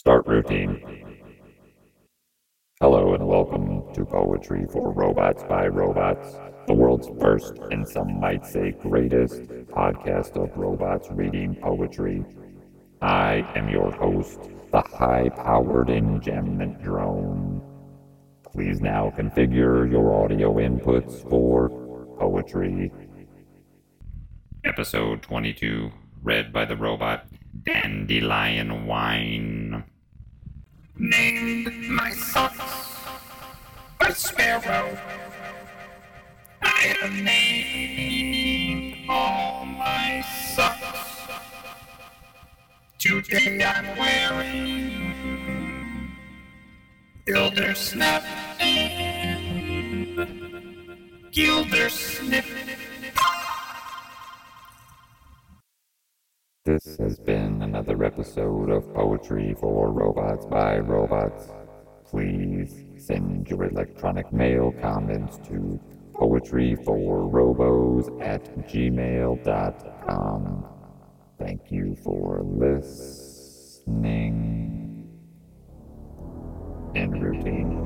Start routine. Hello and welcome to Poetry for Robots by Robots, the world's first and some might say greatest podcast of robots reading poetry. I am your host, the high powered enjambment drone. Please now configure your audio inputs for poetry. Episode 22, read by the robot Dandelion Wine. Named my socks a sparrow. I have named all my socks. Today I'm wearing Gildersnap and Gildersnip. This has been another episode of Poetry for Robots by Robots. Please send your electronic mail comments to poetryforrobots at gmail.com. Thank you for listening. And routine.